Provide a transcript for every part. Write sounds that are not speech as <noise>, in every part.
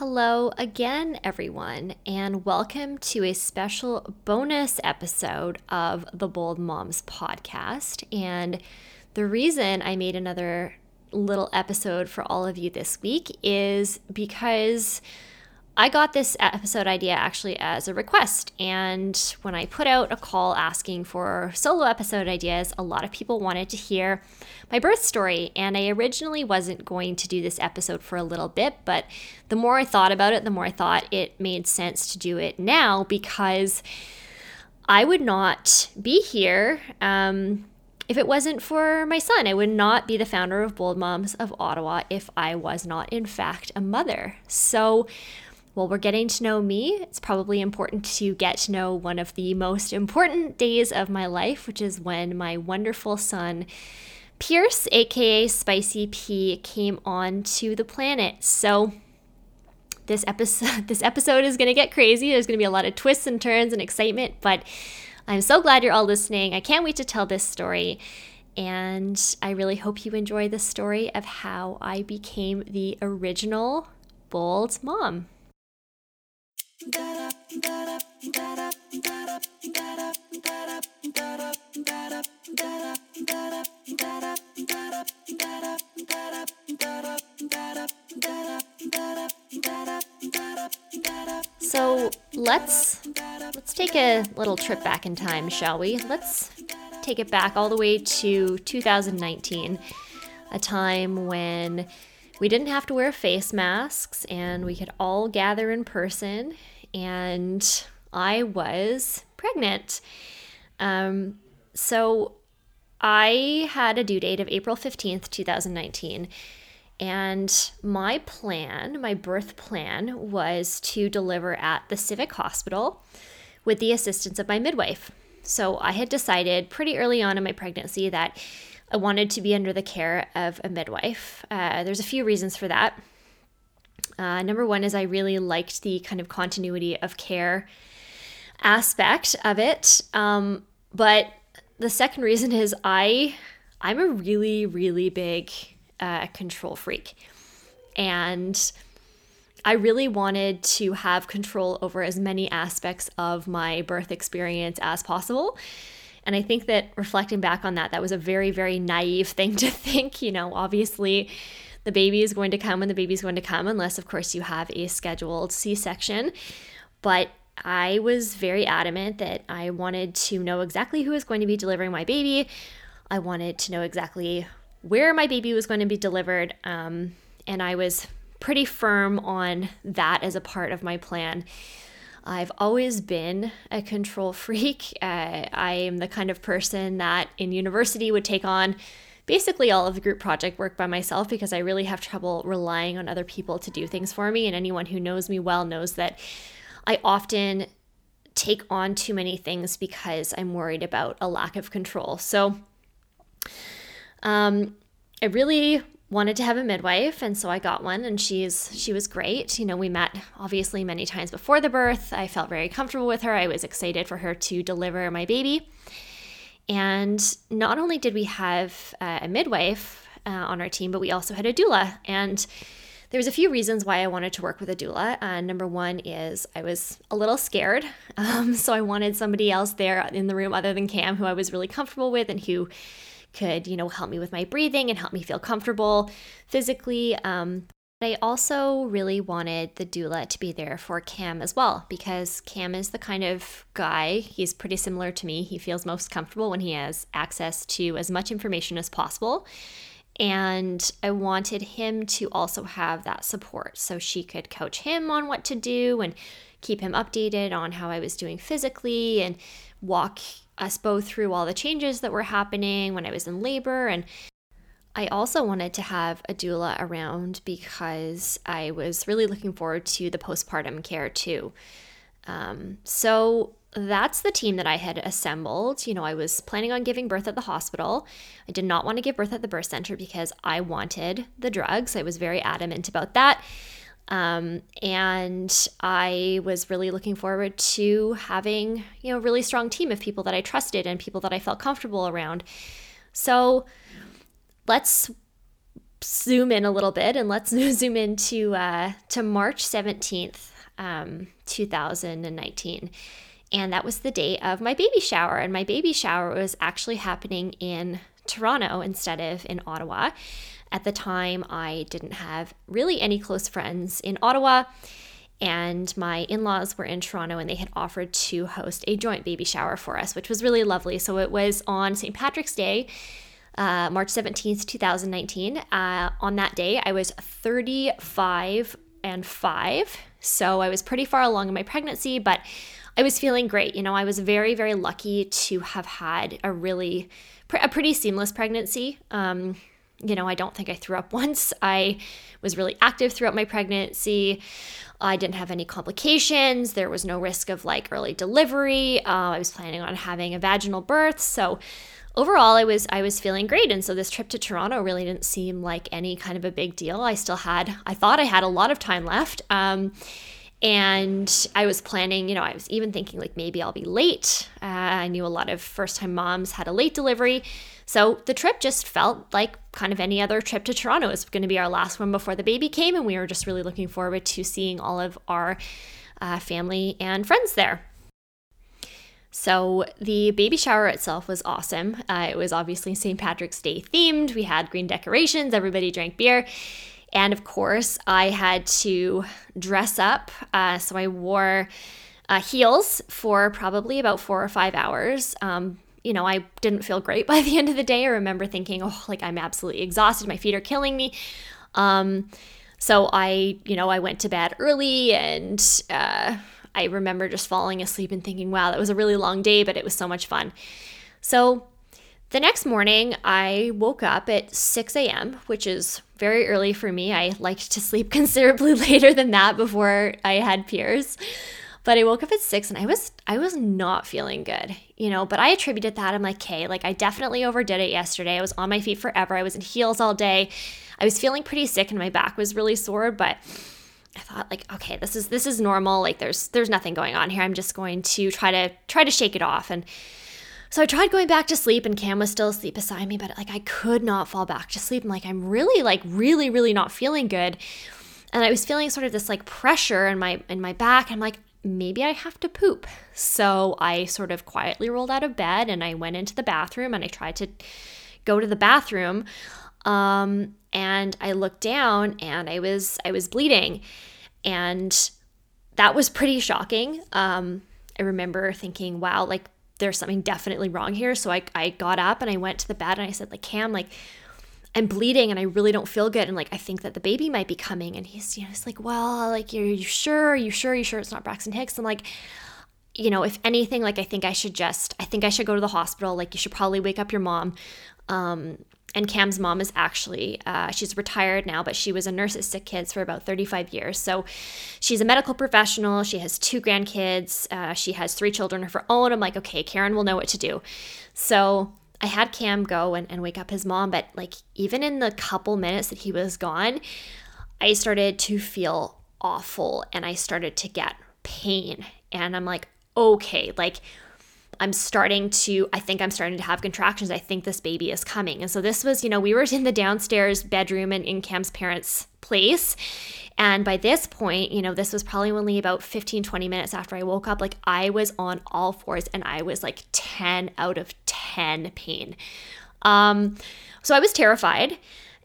Hello again, everyone, and welcome to a special bonus episode of the Bold Moms podcast. And the reason I made another little episode for all of you this week is because I got this episode idea actually as a request. And when I put out a call asking for solo episode ideas, a lot of people wanted to hear my birth story. And I originally wasn't going to do this episode for a little bit, but the more I thought about it, the more I thought it made sense to do it now because I would not be here. Um, if it wasn't for my son, I would not be the founder of Bold Moms of Ottawa if I was not, in fact, a mother. So, well, we're getting to know me. It's probably important to get to know one of the most important days of my life, which is when my wonderful son, Pierce, aka Spicy P, came onto the planet. So, this episode <laughs> this episode is going to get crazy. There's going to be a lot of twists and turns and excitement, but I'm so glad you're all listening. I can't wait to tell this story. And I really hope you enjoy the story of how I became the original bold mom. So let's let's take a little trip back in time, shall we? Let's take it back all the way to 2019, a time when we didn't have to wear face masks and we could all gather in person. And I was pregnant. Um, so I had a due date of April 15th, 2019. And my plan, my birth plan, was to deliver at the Civic Hospital with the assistance of my midwife. So I had decided pretty early on in my pregnancy that I wanted to be under the care of a midwife. Uh, there's a few reasons for that. Uh, number one is I really liked the kind of continuity of care aspect of it. Um, but the second reason is I I'm a really really big uh, control freak, and I really wanted to have control over as many aspects of my birth experience as possible. And I think that reflecting back on that, that was a very, very naive thing <laughs> to think. You know, obviously, the baby is going to come when the baby is going to come, unless, of course, you have a scheduled C section. But I was very adamant that I wanted to know exactly who was going to be delivering my baby. I wanted to know exactly where my baby was going to be delivered. Um, and I was pretty firm on that as a part of my plan. I've always been a control <laughs> freak. Uh, I am the kind of person that in university would take on basically all of the group project work by myself because I really have trouble relying on other people to do things for me. And anyone who knows me well knows that I often take on too many things because I'm worried about a lack of control. So, um, I really wanted to have a midwife and so I got one and she's she was great. You know, we met obviously many times before the birth. I felt very comfortable with her. I was excited for her to deliver my baby. And not only did we have uh, a midwife uh, on our team, but we also had a doula. And there was a few reasons why I wanted to work with a doula. Uh, number one is I was a little scared, <laughs> um, so I wanted somebody else there in the room other than Cam, who I was really comfortable with and who could, you know, help me with my breathing and help me feel comfortable physically. Um, I also really wanted the doula to be there for Cam as well because Cam is the kind of guy, he's pretty similar to me. He feels most comfortable when he has access to as much information as possible. And I wanted him to also have that support so she could coach him on what to do and keep him updated on how I was doing physically and walk us both through all the changes that were happening when I was in labor. And I also wanted to have a doula around because I was really looking forward to the postpartum care too. Um, so that's the team that I had assembled. You know, I was planning on giving birth at the hospital. I did not want to give birth at the birth center because I wanted the drugs. I was very adamant about that. Um, and I was really looking forward to having, you know, a really strong team of people that I trusted and people that I felt comfortable around. So let's zoom in a little bit and let's <laughs> zoom into uh, to March 17th, um, 2019. And that was the day of my baby shower. And my baby shower was actually happening in Toronto instead of in Ottawa. At the time, I didn't have really any close friends in Ottawa. And my in laws were in Toronto and they had offered to host a joint baby shower for us, which was really lovely. So it was on St. Patrick's Day, uh, March 17th, 2019. Uh, on that day, I was 35 and 5. So I was pretty far along in my pregnancy, but I was feeling great. You know, I was very, very lucky to have had a really, a pretty seamless pregnancy. Um, you know, I don't think I threw up <laughs> once. I was really active throughout my pregnancy. I didn't have any complications. There was no risk of like early delivery. Uh, I was planning on having a vaginal birth. So overall, I was I was feeling great. And so this trip to Toronto really didn't seem like any kind of a big deal. I still had I thought I had a lot of time left. Um, and I was planning, you know, I was even thinking like maybe I'll be late. Uh, I knew a lot of first time moms had a late delivery. So the trip just felt like kind of any other trip to Toronto. It was going to be our last one before the baby came, and we were just really looking forward to seeing all of our uh, family and friends there. So the baby shower itself was awesome. Uh, it was obviously St. Patrick's Day themed. We had green decorations, everybody drank beer. And of course, I had to dress up. Uh, so I wore uh, heels for probably about four or five hours. Um, you know, I didn't feel great <laughs> by the end of the day. I remember thinking, oh, like I'm absolutely exhausted. My feet are killing me. Um, so I, you know, I went to bed early and uh, I remember just falling asleep and thinking, wow, that was a really long day, but it was so much fun. So the next morning, I woke up at 6 a.m., which is very early for me. I liked to sleep <laughs> considerably later than that before I had Piers. But I woke up at six and I was I was not feeling good, you know. But I attributed that. I'm like, okay, like I definitely overdid it yesterday. I was on my feet forever. I was in heels all day. I was feeling pretty sick and my back was really sore, but I thought like, okay, this is this is normal. Like there's there's nothing going on here. I'm just going to try to try to shake it off. And so I tried going back to sleep and Cam was still asleep beside me, but like I could not fall back to sleep. I'm like, I'm really, like, really, really not feeling good. And I was feeling sort of this like pressure in my in my back. I'm like, maybe I have to poop. So I sort of quietly rolled out of bed and I went into the bathroom and I tried to go to the bathroom. Um, and I looked down and I was I was bleeding. And that was pretty shocking. Um, I remember thinking, wow, like there's something definitely wrong here. So I, I got up and I went to the bed and I said, like, Cam, like, I'm bleeding and I really don't feel good. And like, I think that the baby might be coming. And he's, you know, he's like, well, like, are you sure? Are you sure? Are you sure it's not Braxton Hicks? I'm like, you know, if anything, like, I think I should just, I think I should go to the hospital. Like, you should probably wake up your mom. Um, and Cam's mom is actually, uh, she's retired now, but she was a nurse at Sick Kids for about 35 years. So she's a medical professional. She has two grandkids. Uh, she has three children of her own. I'm like, okay, Karen will know what to do. So I had Cam go and, and wake up his mom, but like even in the couple minutes that he was gone, I started to feel awful and I started to get pain. And I'm like, okay, like I'm starting to, I think I'm starting to have contractions. I think this baby is coming. And so this was, you know, we were in the downstairs bedroom in, in Cam's parents' place. And by this point, you know, this was probably only about 15, 20 minutes after I woke up. Like I was on all fours and I was like 10 out of 10 pain. Um, so I was terrified.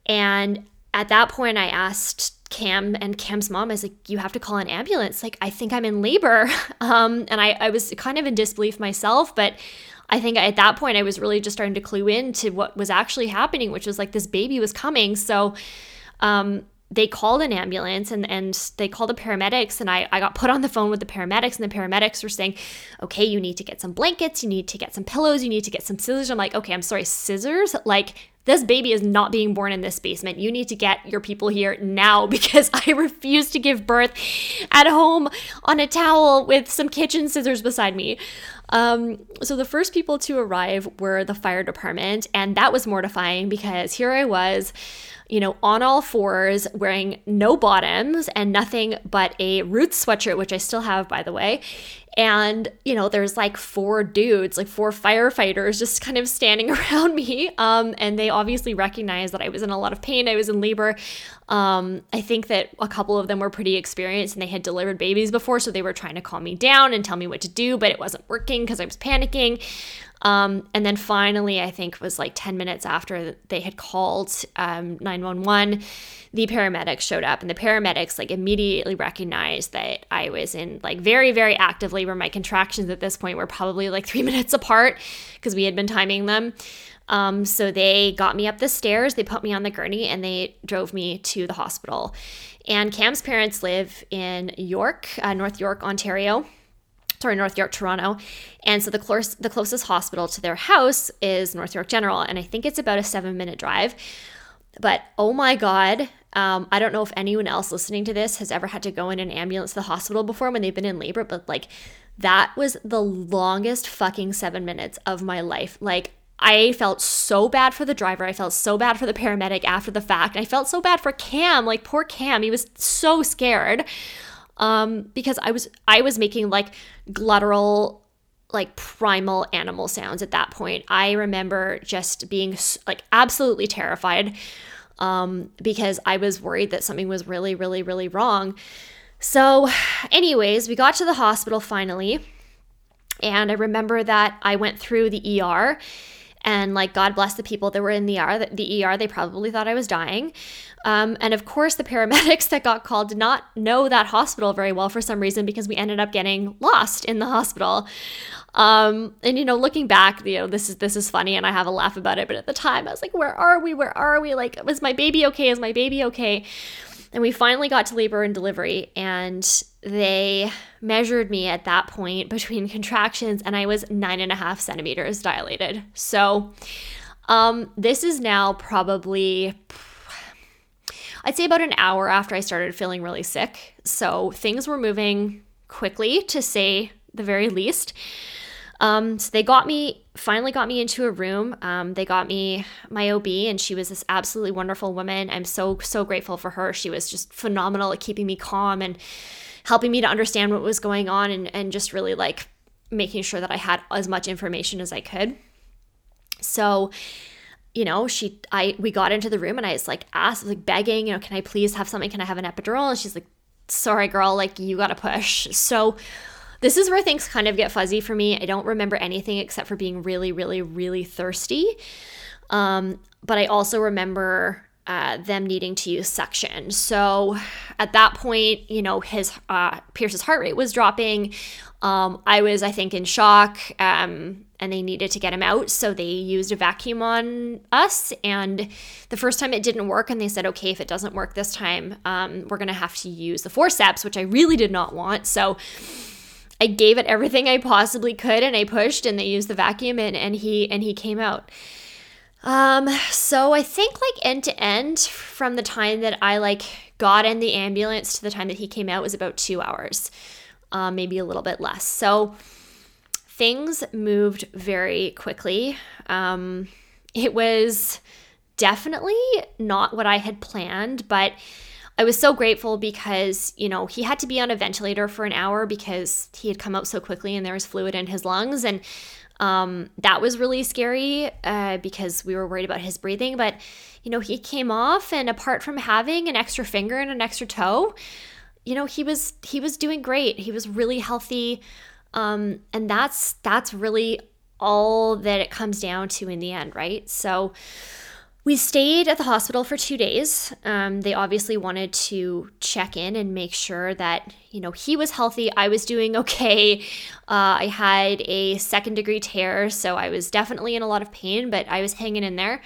And at that point, I asked Cam and Cam's mom is like, you have to call an ambulance. Like, I think I'm in labor. <laughs> Um, and I, I was kind of in disbelief myself, but I think at that point I was really just starting to clue in to what was actually happening, which was like this baby was coming. So um, they called an ambulance and, and they called the paramedics and I, I got put on the phone with the paramedics and the paramedics were saying okay you need to get some blankets you need to get some pillows you need to get some scissors i'm like okay i'm sorry scissors like this baby is not being born in this basement. You need to get your people here now <laughs> because I refuse to give birth at home on a towel with some kitchen scissors beside me. Um, so the first people to arrive were the fire department, and that was mortifying because here I was you know, on all fours, wearing no bottoms and nothing but a Roots sweatshirt, which I still have, by the way. And, you know, there's like four dudes, like four firefighters just kind of standing <laughs> around me. Um, and they obviously recognized that I was in a lot of pain. I was in labor. Um, I think that a couple of them were pretty experienced and they had delivered babies before. So they were trying to calm me down and tell me what to do, but it wasn't working because I was panicking. Um, and then finally, I think was like 10 minutes after they had called um, 911, the paramedics showed up, and the paramedics like immediately recognized that I was in like very, very active labor. My contractions at this point were probably like three <laughs> minutes apart because we had been timing them. Um, so they got me up the stairs, they put me on the gurney, and they drove me to the hospital. And Cam's parents live in York, uh, North York, Ontario sorry, North York, Toronto. And so the, the closest hospital to their house is North York General. And I think it's about a seven minute drive. But oh my God, um, I don't know if anyone else listening to this has ever had to go in an ambulance to the hospital before when they've been in labor, but like that was the longest fucking seven minutes of my life. Like, I felt so bad for the driver. I felt so bad for the paramedic after the fact. I felt so bad for Cam, like poor Cam. He was so scared um, because I was I was making like gluttural like primal animal sounds at that point. I remember just being like absolutely terrified um, because I was worried that something was really, really, really wrong. So, anyways, we got to the hospital finally. And I remember that I went through the ER and like God bless the people that were in the ER. The ER, they probably thought I was dying. Um, and of course, the paramedics <laughs> that got called did not know that hospital very well for some reason because we ended up getting lost in the hospital. Um, and you know, looking back, you know, this is this is funny, and I have a laugh about it. But at the time, I was like, "Where are we? Where are we? Like, is my baby okay? Is my baby okay?" And we finally got to labor and delivery, and they measured me at that point between contractions, and I was nine and a half centimeters dilated. So, um, this is now probably I'd say about an hour after I started feeling really sick. So things were moving quickly, to say the very least. Um, so they got me, finally got me into a room. Um, they got me my OB, and she was this absolutely wonderful woman. I'm so, so grateful for her. She was just phenomenal at keeping me calm and helping me to understand what was going on and, and just really like making sure that I had as much information as I could. So, you know, she, I, we got into the room and I was like, asked, like begging, you know, can I please have something? Can I have an epidural? And she's like, sorry, girl, like you got to push. So this is where things kind of get fuzzy for me. I don't remember anything except for being really, really, really thirsty. Um, but I also remember uh, them needing to use suction. So at that point, you know, his uh, Pierce's heart rate was dropping. Um, I was, I think, in shock. Um, and they needed to get him out. So they used a vacuum on us. And the first time it didn't work, and they said, okay, if it doesn't work this time, um, we're going to have to use the forceps, which I really did not want. So I gave it everything I possibly could and I pushed and they used the vacuum and, and he and he came out. Um, so I think like end to end from the time that I like got in the ambulance to the time that he came out was about two hours, um, maybe a little bit less. So things moved very quickly. Um, it was definitely not what I had planned, but I was so grateful because, you know, he had to be on a ventilator for an hour because he had come out so quickly and there was fluid in his lungs. And um, that was really scary uh, because we were worried about his breathing. But, you know, he came off, and apart from having an extra finger and an extra toe, you know, he was he was doing great. He was really healthy. Um, and that's that's really all that it comes down to in the end, right? So we stayed at the hospital for two days. Um, they obviously wanted to check in and make sure that you know he was healthy. I was doing <laughs> okay. Uh, I had a second degree tear, so I was definitely in a lot of pain, but I was hanging in there.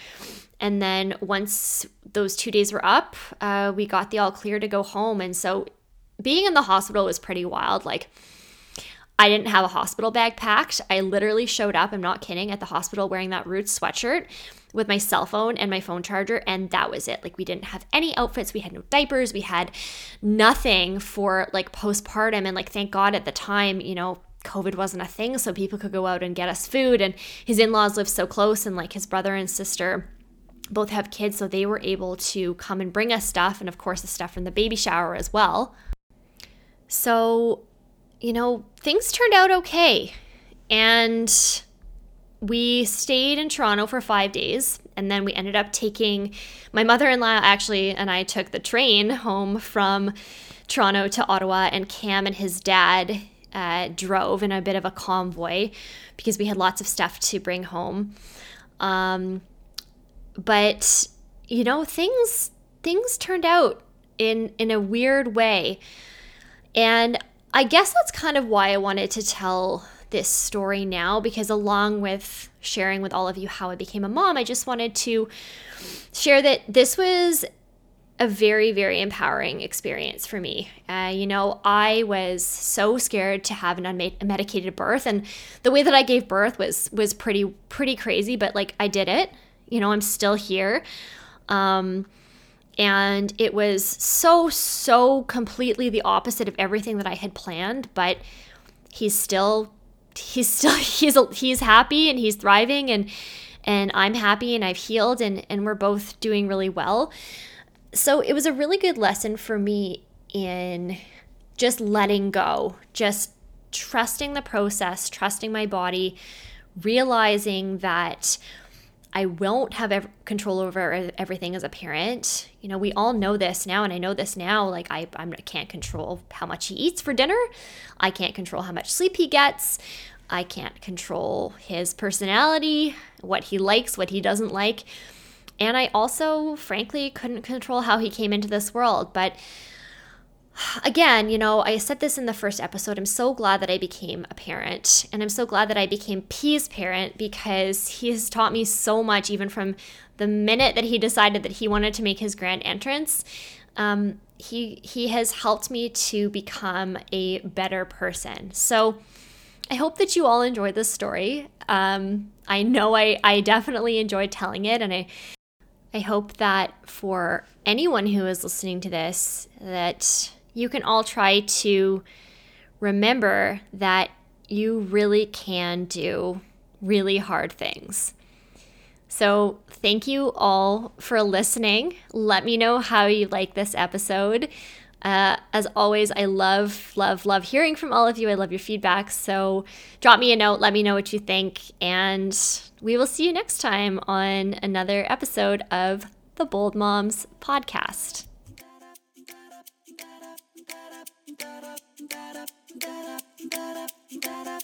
And then once those two days were up, uh, we got the all clear to go home. And so being in the hospital was pretty wild. Like I didn't have a hospital bag packed. I literally showed up, I'm not kidding, at the hospital wearing that Roots sweatshirt with my cell phone and my phone charger, and that was it. Like, we didn't have any outfits, we had no diapers, we had nothing for like postpartum. And like, thank God at the time, you know, COVID wasn't a thing, so people could go out and get us food. And his in laws live so close, and like his brother and sister both have kids, so they were able to come and bring us stuff, and of course, the stuff from the baby shower as well. So, you know, things turned out okay. And we stayed in Toronto for five days, and then we ended up taking my mother in law actually, and I took the train home from Toronto to Ottawa, and Cam and his dad uh, drove in a bit of a convoy because we had lots of stuff to bring home. Um, but you know, things things turned out in in a weird way, and I guess that's kind of why I wanted to tell this story now because along with sharing with all of you how I became a mom, I just wanted to share that this was a very, very empowering experience for me. Uh, you know, I was so scared to have an unmedicated birth, and the way that I gave birth was was pretty pretty crazy. But like, I did it. You know, I'm still here, um, and it was so so completely the opposite of everything that I had planned. But he's still he's still <laughs> he's he's happy and he's thriving, and and I'm happy and I've healed, and and we're both doing really well so it was a really good lesson for me in just letting go, just trusting the process, trusting my body, realizing that I won't have ev- control over everything as a parent. You know, we all know this now, and I know this now. Like, I, I can't control how much he eats for dinner. I can't control how much sleep he gets. I can't control his personality, what he likes, what he doesn't like. And I also, frankly, couldn't control how he came into this world. But again, you know, I said this in the first episode. I'm so glad that I became a parent. And I'm so glad that I became P's parent because he has taught me so much, even from the minute that he decided that he wanted to make his grand entrance. Um, he he has helped me to become a better person. So I hope that you all enjoyed this story. Um, I know I, I definitely enjoyed telling it, and I I hope that for anyone who is listening to this, that you can all try to remember that you really can do really hard things. So, thank you all for listening. Let me know how you like this episode. Uh, as always, I love, love, love hearing from all of you. I love your feedback. So drop me a note, let me know what you think, and we will see you next time on another episode of the Bold Moms Podcast. da da da da